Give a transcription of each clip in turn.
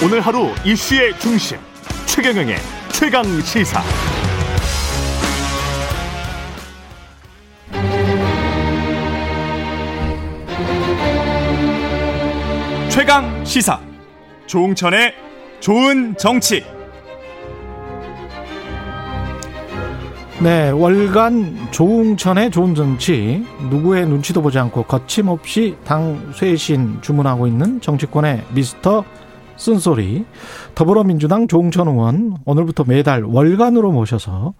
오늘 하루 이슈의 중심 최경영의 최강 시사. 최강 시사 조홍천의 좋은 정치. 네, 월간 조웅천의 좋은 정치 누구의 눈치도 보지 않고 거침없이 당 쇄신 주문하고 있는 정치권의 미스터 쓴소리 더불어민주당 조웅천 의원 오늘부터 매달 월간으로 모셔서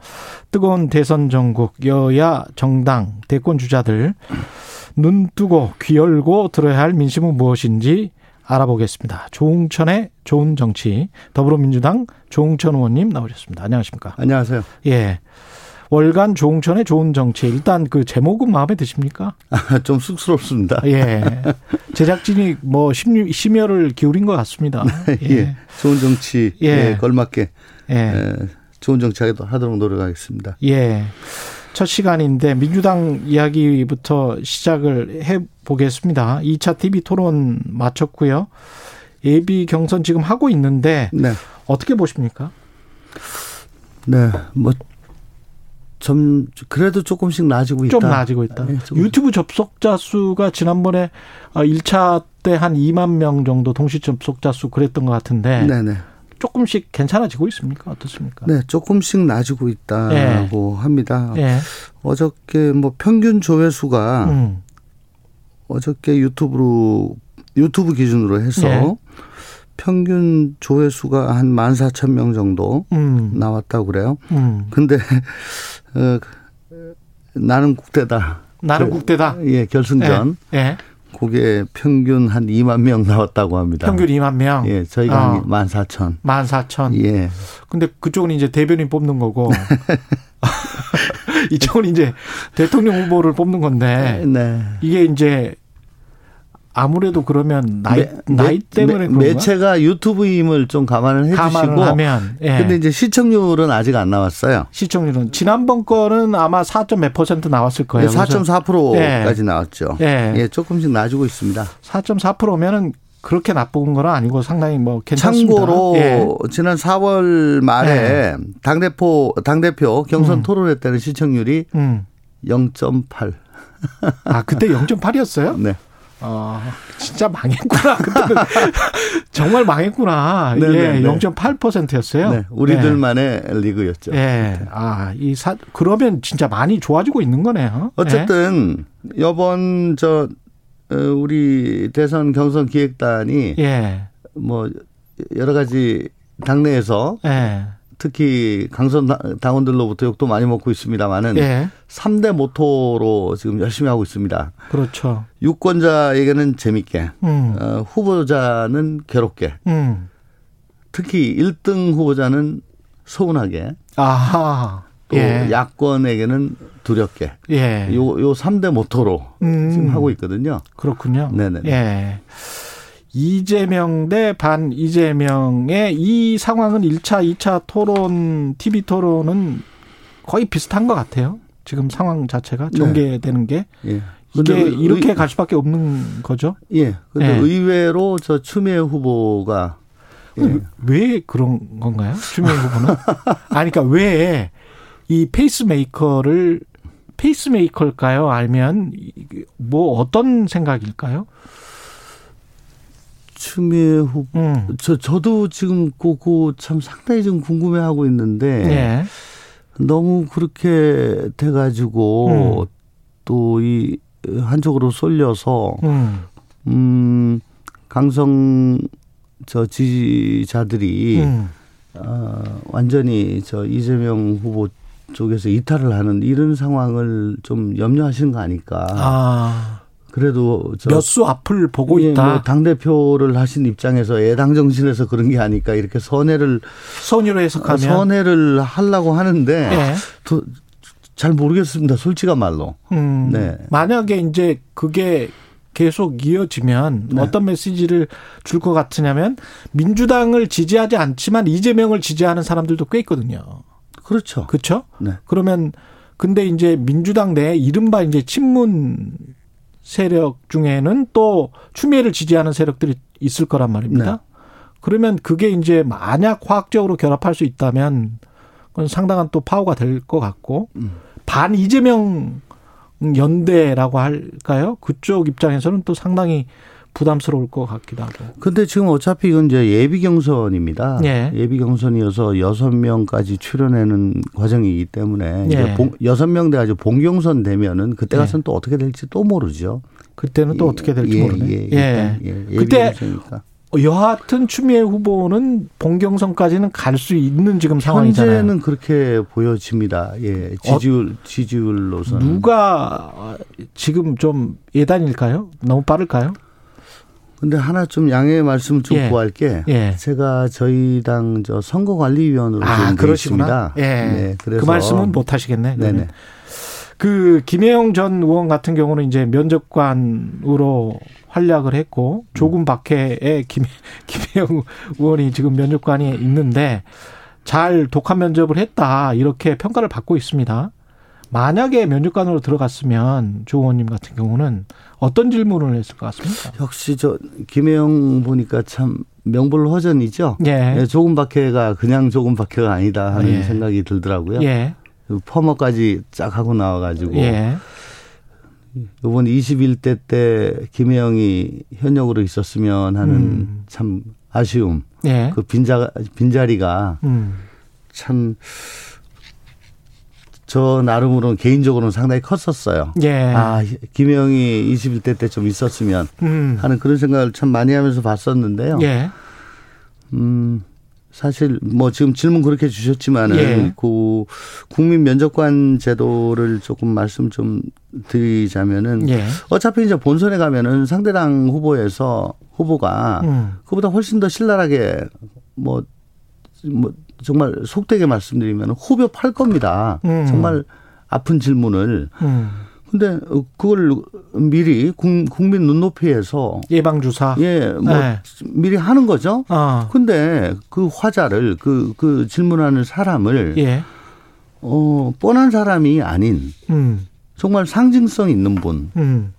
뜨거운 대선 전국 여야 정당 대권 주자들 눈 뜨고 귀 열고 들어야 할 민심은 무엇인지 알아보겠습니다. 조웅천의 좋은 정치 더불어민주당 조웅천 의원님 나오셨습니다. 안녕하십니까? 안녕하세요. 예. 월간 조홍천의 좋은 정치. 일단 그 제목은 마음에 드십니까? 아, 좀 쑥스럽습니다. 예. 제작진이 뭐 심혈을 기울인 것 같습니다. 예. 예. 좋은 정치에 예. 걸맞게 예. 예. 좋은 정치 하도록 노력하겠습니다. 예. 첫 시간인데 민주당 이야기부터 시작을 해 보겠습니다. 2차 TV 토론 마쳤고요. 예비 경선 지금 하고 있는데 네. 어떻게 보십니까? 네. 뭐 좀 그래도 조금씩 나아지고 있다. 좀 나아지고 있다. 네, 유튜브 접속자 수가 지난번에 1차 때 한 2만 명 정도 동시 접속자 수 그랬던 것 같은데 네네. 조금씩 괜찮아지고 있습니까? 어떻습니까? 네, 조금씩 나아지고 있다고 네. 합니다. 네. 어저께 뭐 평균 조회수가 음. 어저께 유튜브로 유튜브 기준으로 해서 네. 평균 조회수가 한 14,000명 정도 음. 나왔다고 그래요. 음. 근데 어, 나는 국대다. 나는 국대다. 예, 결승전. 예. 예. 그게 평균 한 2만 명 나왔다고 합니다. 평균 2만 명. 예, 저희가 어. 14,000. 14,000. 예. 근데 그쪽은 이제 대변인 뽑는 거고. 이쪽은 이제 대통령 후보를 뽑는 건데. 네. 이게 이제 아무래도 그러면 나이 매, 나이 때문에 매, 매체가 유튜브임을 좀 감안을 해주시고 하면 예. 근데 이제 시청률은 아직 안 나왔어요. 시청률은 지난번 거는 아마 4점 몇 퍼센트 나왔을 거예요. 네, 4.4%까지 예. 나왔죠. 예. 예, 조금씩 나아지고 있습니다. 4.4%면은 그렇게 나쁜 건 아니고 상당히 뭐 괜찮습니다. 참고로 예. 지난 4월 말에 예. 당대표 당대표 경선 음. 토론회 때는 시청률이 음. 0.8. 아 그때 0.8이었어요? 네. 아, 진짜 망했구나. 그때는 정말 망했구나. 네, 예, 네, 0.8%였어요. 네, 우리들만의 네. 리그였죠. 예. 아, 이 사, 그러면 진짜 많이 좋아지고 있는 거네요. 어쨌든, 예. 이번 저, 어, 우리 대선 경선 기획단이. 예. 뭐, 여러 가지 당내에서. 예. 특히 강선 당원들로부터 욕도 많이 먹고 있습니다만은 예. 3대 모토로 지금 열심히 하고 있습니다. 그렇죠. 유권자에게는 재밌게, 음. 어, 후보자는 괴롭게, 음. 특히 1등 후보자는 서운하게, 아하. 또 예. 야권에게는 두렵게, 예. 요, 요 3대 모토로 음. 지금 하고 있거든요. 그렇군요. 네네. 예. 이재명 대 반 이재명의 이 상황은 1차, 2차 토론, TV 토론은 거의 비슷한 것 같아요. 지금 상황 자체가 네. 전개되는 게. 예. 이게 이렇게 갈 수밖에 없는 거죠. 예. 근데 예. 의외로 저 추미애 후보가 예. 왜 그런 건가요? 추미애 후보는? 아니, 그러니까 왜 이 페이스메이커를 페이스메이커일까요? 아니면 뭐 어떤 생각일까요? 추미애 후보, 음. 저, 저도 지금 그거 참 상당히 좀 궁금해 하고 있는데, 네. 너무 그렇게 돼가지고, 음. 또이 한쪽으로 쏠려서, 음, 음 강성 저 지지자들이, 음. 어, 완전히 저 이재명 후보 쪽에서 이탈을 하는 이런 상황을 좀 염려하시는 거 아닐까. 아. 그래도 몇 수 앞을 보고 예, 있다. 뭐 당 대표를 하신 입장에서 애당 정신에서 그런 게 아닐까 이렇게 선회를 선의로 해석하면 선회를 하려고 하는데 예. 잘 모르겠습니다. 솔직한 말로. 음, 네. 만약에 이제 그게 계속 이어지면 네. 어떤 메시지를 줄 것 같으냐면 민주당을 지지하지 않지만 이재명을 지지하는 사람들도 꽤 있거든요. 그렇죠. 그렇죠? 네. 그러면 근데 이제 민주당 내 이른바 이제 친문 세력 중에는 또 추미애를 지지하는 세력들이 있을 거란 말입니다. 네. 그러면 그게 이제 만약 화학적으로 결합할 수 있다면 그건 상당한 또 파워가 될 것 같고 음. 반 이재명 연대라고 할까요? 그쪽 입장에서는 또 상당히 부담스러울 것 같기도 하고. 근데 지금 어차피 이건 이제 예비 경선입니다. 예. 예비 경선이어서 여섯 명까지 출연하는 과정이기 때문에 예. 여섯 명 돼가지고 본경선 되면은 그때 예. 가서는 예. 또 어떻게 될지 또 모르죠. 그때는 또 어떻게 될지 예, 모르네. 예. 예. 예. 그때 경선이니까. 여하튼 추미애 후보는 본경선까지는 갈 수 있는 지금 상황이잖아요. 현재는 그렇게 보여집니다. 예, 지지율 어, 지지율로서는 누가 지금 좀 예단일까요? 너무 빠를까요? 근데 하나 좀 양해 말씀 좀 예. 구할 게 예. 제가 저희 당 저 선거관리위원으로 아, 그러시구나. 예. 네, 그래서 그 말씀은 못 하시겠네. 네네. 그 김혜영 전 의원 같은 경우는 이제 면접관으로 활약을 했고 조금 박해의 김 김혜영 의원이 지금 면접관이 있는데 잘 독한 면접을 했다 이렇게 평가를 받고 있습니다. 만약에 면접관으로 들어갔으면 조 의원님 같은 경우는 어떤 질문을 했을 것 같습니까? 역시 저 김혜영 보니까 참 명불허전이죠. 예. 예 조금 박해가 그냥 조금 박해가 아니다 하는 예. 생각이 들더라고요. 예. 그 퍼머까지 쫙 하고 나와가지고. 예. 이번 21대 때 김혜영이 현역으로 있었으면 하는 음. 참 아쉬움. 예. 그 빈자, 빈자리가 음. 참, 저 나름으로는 개인적으로는 상당히 컸었어요. 예. 아, 김혜영이 21대 때 좀 있었으면 음. 하는 그런 생각을 참 많이 하면서 봤었는데요. 예. 음, 사실 뭐 지금 질문 그렇게 주셨지만은 예. 그 국민 면접관 제도를 조금 말씀 좀 드리자면은 예. 어차피 이제 본선에 가면은 상대당 후보에서 후보가 음. 그보다 훨씬 더 신랄하게 뭐, 뭐 정말 속되게 말씀드리면 후벼 팔 겁니다. 음. 정말 아픈 질문을. 음. 근데 그걸 미리 국민 눈높이에서 예방 주사 예뭐 네. 미리 하는 거죠. 어. 근데 그 화자를 그그 그 질문하는 사람을 예. 어 뻔한 사람이 아닌 음. 정말 상징성 있는 분이 음.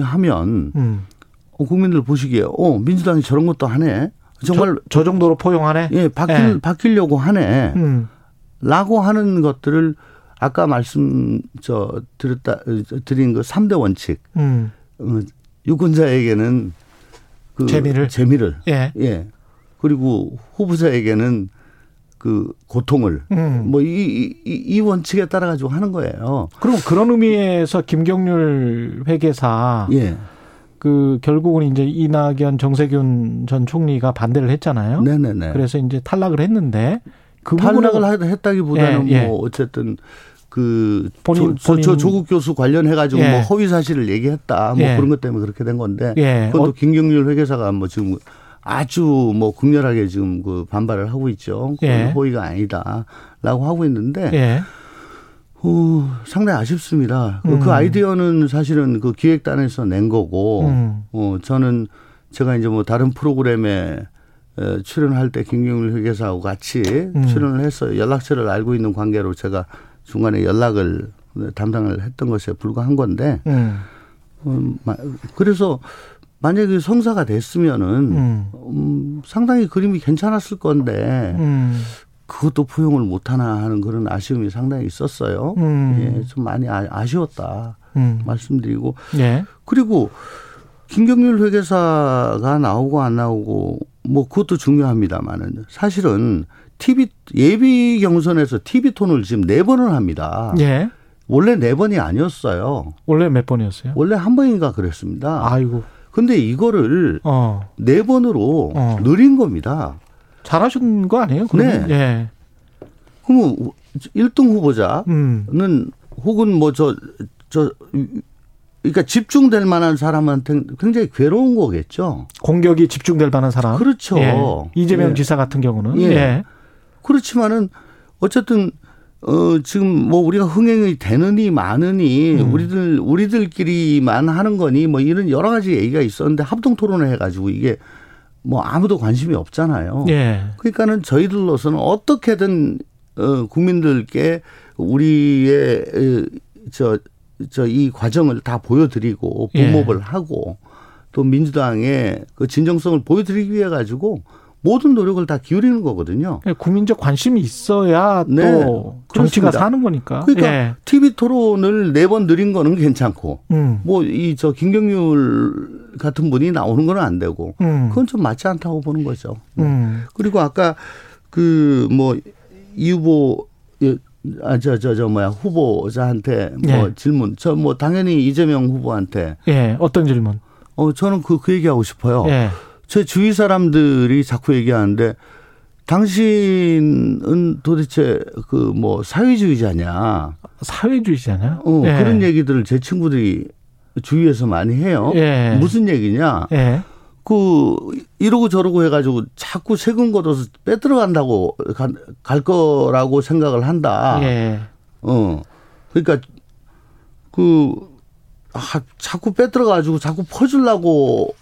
하면 음. 어, 국민들 보시기에 어 민주당이 저런 것도 하네. 정말 저, 저 정도로 포용하네. 예, 바뀔 예. 바뀌려고 하네. 음. 라고 하는 것들을 아까 말씀 저 드렸다 드린 그 3대 원칙. 음. 어, 유권자에게는 그 재미를 재미를 예. 예. 그리고 후보자에게는 그 고통을 음. 뭐이 이, 이 원칙에 따라 가지고 하는 거예요. 그럼 그런 의미에서 김경률 회계사 예. 그 결국은 이제 이낙연 정세균 전 총리가 반대를 했잖아요. 네네네. 그래서 이제 탈락을 했는데 그 탈락을 했다기보다는 예, 예. 뭐 어쨌든 그 본인, 저, 본인. 저 조국 교수 관련해 가지고 예. 뭐 허위 사실을 얘기했다 뭐 예. 그런 것 때문에 그렇게 된 건데 예. 그것도 어. 김경률 회계사가 뭐 지금 아주 뭐 극렬하게 지금 그 반발을 하고 있죠. 예. 허위가 아니다라고 하고 있는데 예. 어, 상당히 아쉽습니다. 그 음. 그 아이디어는 사실은 그 기획단에서 낸 거고 음. 어 저는 제가 이제 뭐 다른 프로그램에 출연할 때 김경률 회계사하고 같이 음. 출연을 해서 연락처를 알고 있는 관계로 제가 중간에 연락을 담당을 했던 것에 불과한 건데, 음. 음, 그래서 만약에 성사가 됐으면은 음. 음, 상당히 그림이 괜찮았을 건데 음. 그것도 포용을 못하나 하는 그런 아쉬움이 상당히 있었어요. 음. 예, 좀 많이 아, 쉬웠다 음. 말씀드리고 예. 그리고 김경률 회계사가 나오고 안 나오고 뭐 그것도 중요합니다만은 사실은 TV 예비 경선에서 TV 톤을 지금 네 번을 합니다. 예. 원래 네 번이 아니었어요. 원래 몇 번이었어요? 원래 한 번인가 그랬습니다. 아이고. 근데 이거를 어. 네 번으로 어. 늘린 겁니다. 잘하신 거 아니에요? 그러면? 네. 예. 그러면 1등 후보자는 음. 혹은 뭐 저, 저, 그러니까 집중될 만한 사람한테 굉장히 괴로운 거겠죠. 공격이 집중될 만한 사람. 그렇죠. 예. 이재명 예. 지사 같은 경우는. 예. 예. 그렇지만은 어쨌든 어 지금 뭐 우리가 흥행이 되느니 마느니 음. 우리들 우리들끼리만 하는 거니 뭐 이런 여러 가지 얘기가 있었는데 합동 토론을 해가지고 이게 뭐 아무도 관심이 없잖아요. 예. 그러니까는 저희들로서는 어떻게든 어 국민들께 우리의 저 저 이 과정을 다 보여드리고 부목을 예. 하고 또 민주당의 그 진정성을 보여드리기 위해 가지고 모든 노력을 다 기울이는 거거든요. 예, 국민적 관심이 있어야 또 네, 정치가 사는 거니까. 그러니까 예. TV 토론을 네 번 늘린 거는 괜찮고, 음. 뭐이 저 김경률 같은 분이 나오는 건 안 되고, 음. 그건 좀 맞지 않다고 보는 거죠. 네. 음. 그리고 아까 그 뭐 이 후보 아, 저, 저, 저, 뭐야, 후보자한테 뭐 예. 질문. 저 뭐 당연히 이재명 후보한테. 예, 어떤 질문? 어, 저는 그, 그 얘기하고 싶어요. 예. 제 주위 사람들이 자꾸 얘기하는데 당신은 도대체 그 뭐 사회주의자냐. 사회주의자냐? 어, 예. 그런 얘기들을 제 친구들이 주위에서 많이 해요. 예. 무슨 얘기냐? 예. 그 이러고 저러고 해가지고 자꾸 세금 걷어서 빼들어 간다고 갈 거라고 생각을 한다. 예. 어. 그러니까 그 아, 자꾸 빼들어 가지고 자꾸 퍼주려고 어,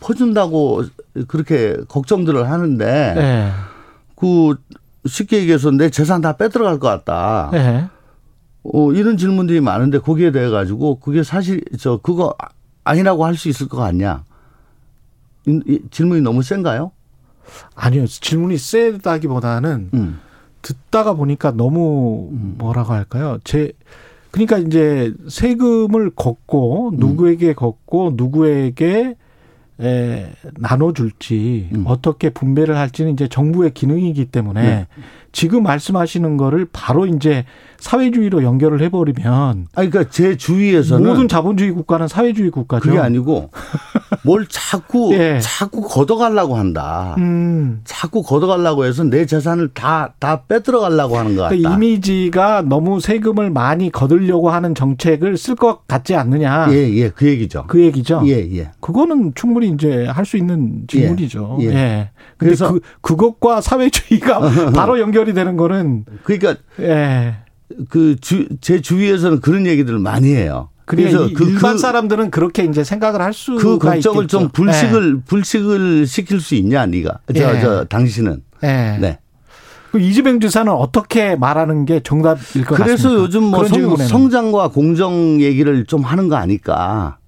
퍼준다고 그렇게 걱정들을 하는데 예. 그 쉽게 얘기해서 내 재산 다 빼들어 갈 것 같다. 예. 어, 이런 질문들이 많은데 거기에 대해 가지고 그게 사실 저 그거 아니라고 할 수 있을 것 같냐? 질문이 너무 센가요? 아니요. 질문이 세다기보다는 음. 듣다가 보니까 너무 음. 뭐라고 할까요? 제 그러니까 이제 세금을 걷고 음. 누구에게 걷고 누구에게 에, 나눠줄지 음. 어떻게 분배를 할지는 이제 정부의 기능이기 때문에 네. 지금 말씀하시는 거를 바로 이제 사회주의로 연결을 해버리면. 아니, 그러니까 제 주위에서는 모든 자본주의 국가는 사회주의 국가죠. 그게 아니고 뭘 자꾸 예. 자꾸 걷어가려고 한다. 음. 자꾸 걷어가려고 해서 내 재산을 다 다 빼들어가려고 하는 것 같다. 그러니까 이미지가 너무 세금을 많이 거들려고 하는 정책을 쓸 것 같지 않느냐. 예, 예, 그 얘기죠. 그 얘기죠. 예, 예. 그거는 충분히 이제 할 수 있는 질문이죠. 예. 예. 예. 그래서 그 그것과 사회주의가 바로 연결이 되는 거는 그러니까 예. 그 제 주위에서는 그런 얘기들을 많이 해요. 그래서 그 일반 그, 사람들은 그렇게 이제 생각을 할 수가 그 걱정을 있겠죠. 좀 불식을 네. 불식을 시킬 수 있냐 네가 저저 네. 저, 당신은 네. 네. 그 이재명 지사는 어떻게 말하는 게 정답일 것 그래서 같습니까? 요즘 뭐 성, 성장과 공정 얘기를 좀 하는 거 아닐까.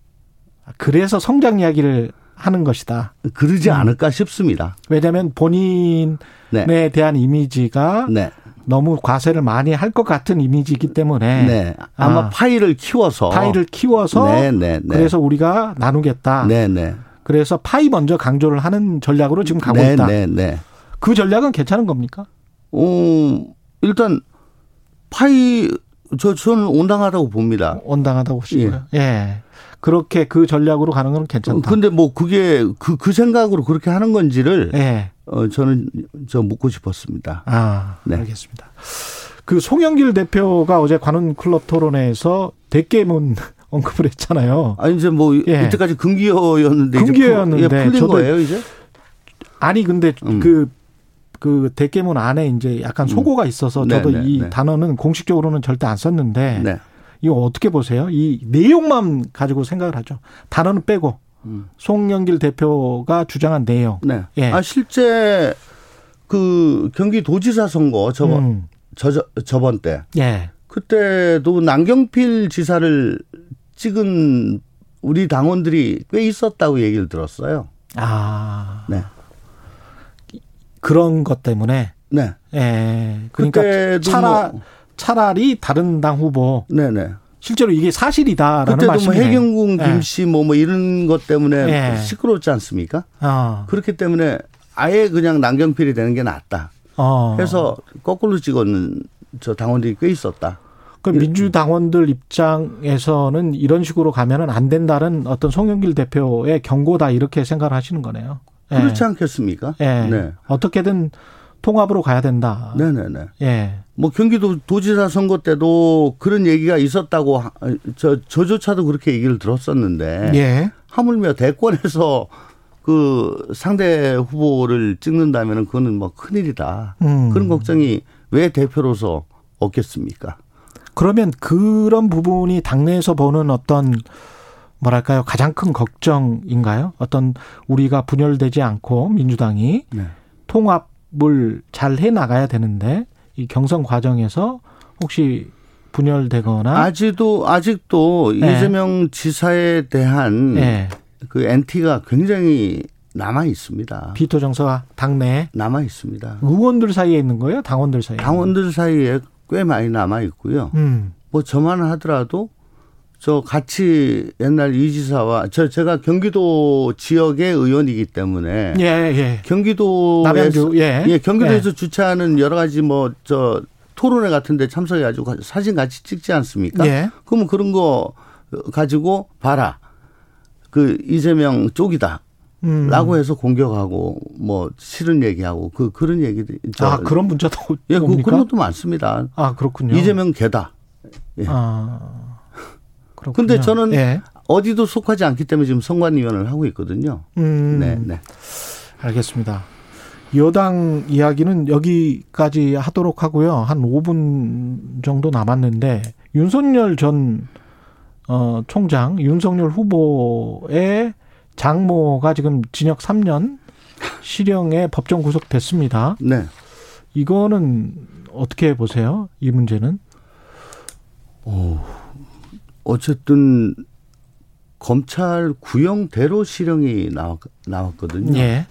그래서 성장 이야기를 하는 것이다. 그러지 음. 않을까 싶습니다. 왜냐하면 본인에 네. 대한 이미지가 네. 너무 과세를 많이 할 것 같은 이미지이기 때문에 네. 아마 아, 파이를 키워서 파이를 키워서 네, 네, 네. 그래서 우리가 나누겠다. 네, 네. 그래서 파이 먼저 강조를 하는 전략으로 지금 가고 네, 있다. 그 전략은 괜찮은 겁니까? 어, 일단 파이 저 저는 온당하다고 봅니다. 온당하다고 보시고요. 예. 예. 그렇게 그 전략으로 가는 건 괜찮다. 근데 뭐 그게 그, 그 생각으로 그렇게 하는 건지를 예. 어, 저는 저 묻고 싶었습니다. 아, 네. 알겠습니다. 그 송영길 대표가 어제 관훈 클럽 토론회에서 대깨문 언급을 했잖아요. 아니 이제 뭐 예. 이때까지 금기어였는데 금기어였는데 이제 풀린 저도 거예요 이제? 아니 근데 음. 그, 그 대깨문 안에 이제 약간 음. 소고가 있어서 저도 네, 네, 이 네. 단어는 공식적으로는 절대 안 썼는데 네. 이거 어떻게 보세요? 이 내용만 가지고 생각을 하죠. 단어는 빼고 음. 송영길 대표가 주장한 내용. 네. 예. 아 실제 그 경기도지사 선거 저번 음. 저, 저 저번 때. 예. 그때도 남경필 지사를 찍은 우리 당원들이 꽤 있었다고 얘기를 들었어요. 아. 네. 그런 것 때문에. 네. 예. 그러니까 차라 뭐 차라리 다른 당 후보. 네네. 실제로 이게 사실이다라는 그때도 뭐. 뭐 해경궁 예. 김씨 뭐뭐 뭐 이런 것 때문에 네. 시끄럽지 않습니까? 어. 그렇기 때문에 아예 그냥 남경필이 되는 게 낫다. 어. 해서 거꾸로 찍었는 저 당원들이 꽤 있었다. 그 민주당원들 입장에서는 이런 식으로 가면은 안 된다는 어떤 송영길 대표의 경고다 이렇게 생각을 하시는 거네요. 그렇지 예. 않겠습니까? 예. 네. 어떻게든 통합으로 가야 된다. 네네네. 예. 뭐 경기도 도지사 선거 때도 그런 얘기가 있었다고 저 저조차도 그렇게 얘기를 들었었는데 예. 하물며 대권에서 그 상대 후보를 찍는다면은 그거는 뭐 큰일이다. 음. 그런 걱정이 왜 대표로서 없겠습니까? 그러면 그런 부분이 당내에서 보는 어떤 뭐랄까요 가장 큰 걱정인가요? 어떤 우리가 분열되지 않고 민주당이 네. 통합 뭘잘해 나가야 되는데 이 경선 과정에서 혹시 분열되거나 아직도 아직도 네. 이재명 지사에 대한 네. 그 엔티가 굉장히 남아 있습니다. 비토 정서가 당내에 남아 있습니다. 의원들 사이에 있는 거예요? 당원들 사이에? 당원들 사이에 꽤 많이 남아 있고요. 음. 뭐 저만 하더라도 저 같이 옛날 이 지사와 저 제가 경기도 지역의 의원이기 때문에 예, 예. 경기도에서 예. 예, 경기도에서 예. 주최하는 여러 가지 뭐 저 토론회 같은 데 참석해 가지고 사진 같이 찍지 않습니까? 예. 그러면 그런 거 가지고 봐라. 그 이재명 쪽이다. 음. 라고 해서 공격하고 뭐 싫은 얘기하고 그 그런 얘기들 아 그런 문자도 예 그, 그런 것도 많습니다. 아 그렇군요. 이재명 개다. 예. 아 그렇군요. 근데 저는 예. 어디도 속하지 않기 때문에 지금 선관위원을 하고 있거든요. 음. 네, 네. 알겠습니다. 여당 이야기는 여기까지 하도록 하고요. 한 5분 정도 남았는데 윤석열 전 어, 총장, 윤석열 후보의 장모가 지금 징역 3년 실형에 법정 구속됐습니다. 네. 이거는 어떻게 보세요? 이 문제는? 어, 어쨌든 검찰 구형대로 실형이 나왔, 나왔 거든요. 예.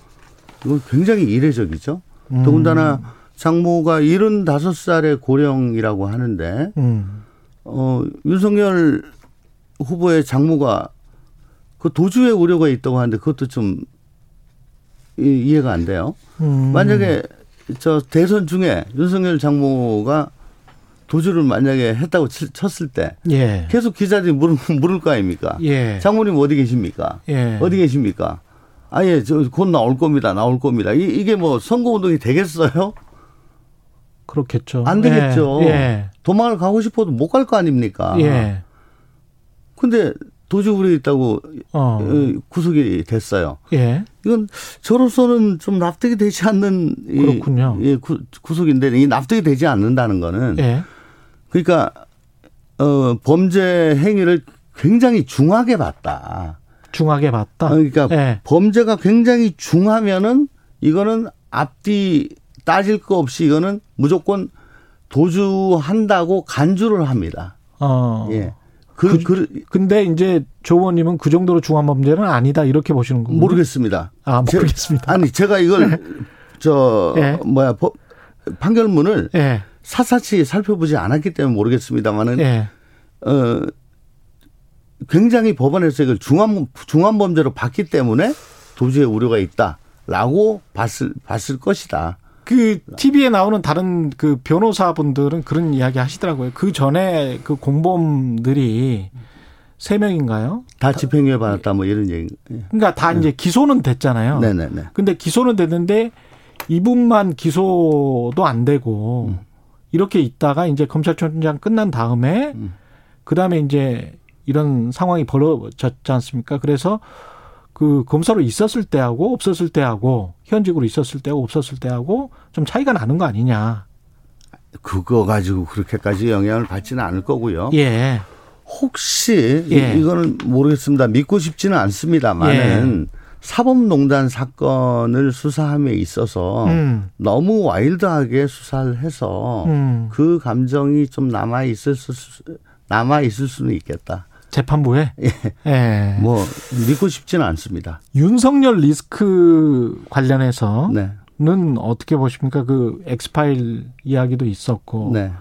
이건 굉장히 이례적이죠. 음. 더군다나 장모가 75살의 고령이라고 하는데, 음. 어, 윤석열 후보의 장모가 그 도주의 우려가 있다고 하는데 그것도 좀 이해가 안 돼요. 음. 만약에 저 대선 중에 윤석열 장모가 도주를 만약에 했다고 쳤을 때 예. 계속 기자들이 물을, 물을 거 아닙니까? 예. 장모님 어디 계십니까? 예. 어디 계십니까? 아예 저곧 나올 겁니다. 나올 겁니다. 이, 이게 뭐 선거 운동이 되겠어요? 그렇겠죠. 안 되겠죠. 예. 예. 도망을 가고 싶어도 못 갈 거 아닙니까? 예. 근데 도주불이 있다고 어. 어. 구속이 됐어요. 예. 이건 저로서는 좀 납득이 되지 않는 그렇군요. 이, 예, 구, 구속인데 이 납득이 되지 않는다는 거는 예. 그러니까 어 범죄 행위를 굉장히 중하게 봤다. 중하게 봤다. 어, 그러니까 예. 범죄가 굉장히 중하면은 이거는 앞뒤 따질 거 없이 이거는 무조건 도주한다고 간주를 합니다. 어. 예. 그, 그, 근데 이제 조 의원님은 그 정도로 중한 범죄는 아니다 이렇게 보시는 건가요? 모르겠습니다. 아 모르겠습니다. 제, 아니 제가 이걸 네. 저 네. 뭐야 법, 판결문을 네. 사사치 살펴보지 않았기 때문에 모르겠습니다만은 네. 어 굉장히 법원에서 이걸 중한 중한 범죄로 봤기 때문에 도주의 우려가 있다라고 봤을 봤을 것이다. 그 TV에 나오는 다른 그 변호사분들은 그런 이야기 하시더라고요. 그 전에 그 공범들이 세 명인가요? 다 집행유예 받았다 뭐 이런 얘기. 예. 그러니까 다 네. 이제 기소는 됐잖아요. 네네네. 근데 기소는 됐는데 이분만 기소도 안 되고 음. 이렇게 있다가 이제 검찰총장 끝난 다음에 음. 그 다음에 이제 이런 상황이 벌어졌지 않습니까? 그래서 그 검사로 있었을 때하고 없었을 때하고 현직으로 있었을 때하고 없었을 때하고 좀 차이가 나는 거 아니냐. 그거 가지고 그렇게까지 영향을 받지는 않을 거고요. 예. 혹시 예. 이거는 모르겠습니다. 믿고 싶지는 않습니다만은 예. 사법농단 사건을 수사함에 있어서 음. 너무 와일드하게 수사를 해서 음. 그 감정이 좀 남아 있을 수 남아 있을 수는 있겠다. 재판부에? 예. 예. 뭐 믿고 싶지는 않습니다. 윤석열 리스크 관련해서는 네. 어떻게 보십니까? 그 엑스파일 이야기도 있었고 네.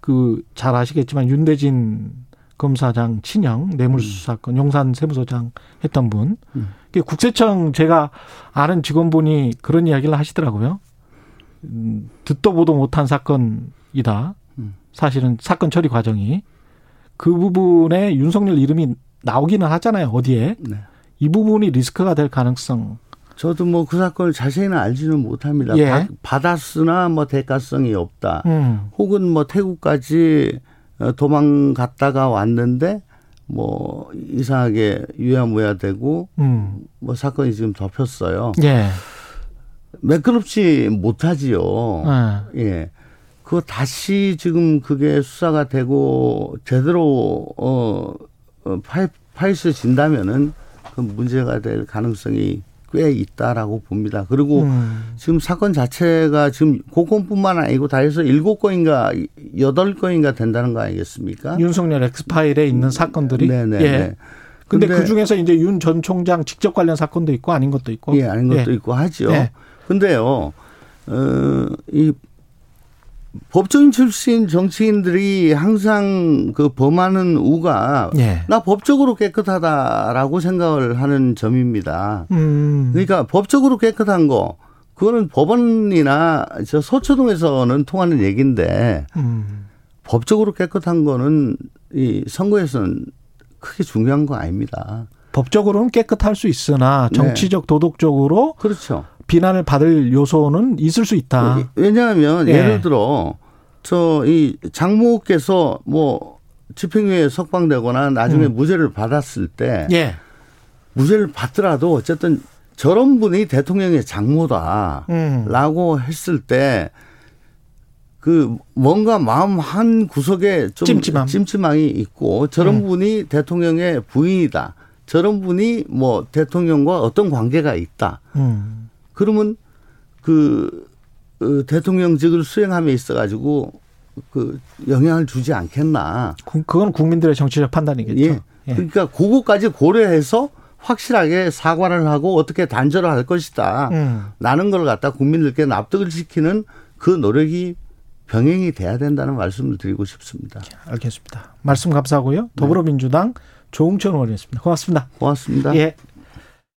그잘 아시겠지만 윤대진 검사장 친형 뇌물수사건 음. 용산 세무서장 했던 분. 음. 국세청 제가 아는 직원분이 그런 이야기를 하시더라고요. 음, 듣도 보도 못한 사건이다. 음. 사실은 사건 처리 과정이. 그 부분에 윤석열 이름이 나오기는 하잖아요. 어디에. 네. 이 부분이 리스크가 될 가능성. 저도 뭐 그 사건을 자세히는 알지는 못합니다. 예. 받았으나 뭐 대가성이 없다. 음. 혹은 뭐 태국까지 어, 도망갔다가 왔는데 뭐 이상하게 유야무야되고 음. 뭐 사건이 지금 덮였어요. 예. 매끄럽지 못하지요. 예. 예. 그거 다시 지금 그게 수사가 되고 제대로 어, 어 파이, 파헤쳐진다면은 그 문제가 될 가능성이 꽤 있다라고 봅니다. 그리고 음. 지금 사건 자체가 지금 고건뿐만 아니고 다 해서 일곱 건인가 여덟 건인가 된다는 거 아니겠습니까? 윤석열 엑스파일에 있는 사건들이 네네. 예. 근데, 근데 그 중에서 이제 윤 전 총장 직접 관련 사건도 있고 아닌 것도 있고. 예, 아닌 것도 예. 있고 하죠. 예. 근데요, 어, 이 법조인 출신 정치인들이 항상 그 범하는 우가 예. 나 법적으로 깨끗하다라고 생각을 하는 점입니다. 음. 그러니까 법적으로 깨끗한 거 그거는 법원이나 저 서초동에서는 통하는 얘기인데 음. 법적으로 깨끗한 거는 이 선거에서는 크게 중요한 거 아닙니다. 법적으로는 깨끗할 수 있으나 네. 정치적 네. 도덕적으로 그렇죠. 비난을 받을 요소는 있을 수 있다. 왜냐하면 예. 예를 들어 저 이 장모께서 뭐 집행유예 석방되거나 나중에 음. 무죄를 받았을 때 예. 무죄를 받더라도 어쨌든 저런 분이 대통령의 장모다라고 음. 했을 때 그 뭔가 마음 한 구석에 좀 찜찜함. 찜찜함이 있고 저런 음. 분이 대통령의 부인이다. 저런 분이 뭐 대통령과 어떤 관계가 있다. 음. 그러면 그, 그 대통령직을 수행함에 있어 가지고 그 영향을 주지 않겠나. 그건 국민들의 정치적 판단이겠죠. 예. 예. 그러니까 그거까지 고려해서 확실하게 사과를 하고 어떻게 단절을 할 것이다. 음. 라는 걸 갖다 국민들께 납득을 시키는 그 노력이 병행이 돼야 된다는 말씀을 드리고 싶습니다. 알겠습니다. 말씀 감사하고요. 더불어민주당 네. 조웅천 의원이었습니다. 고맙습니다. 고맙습니다. 예.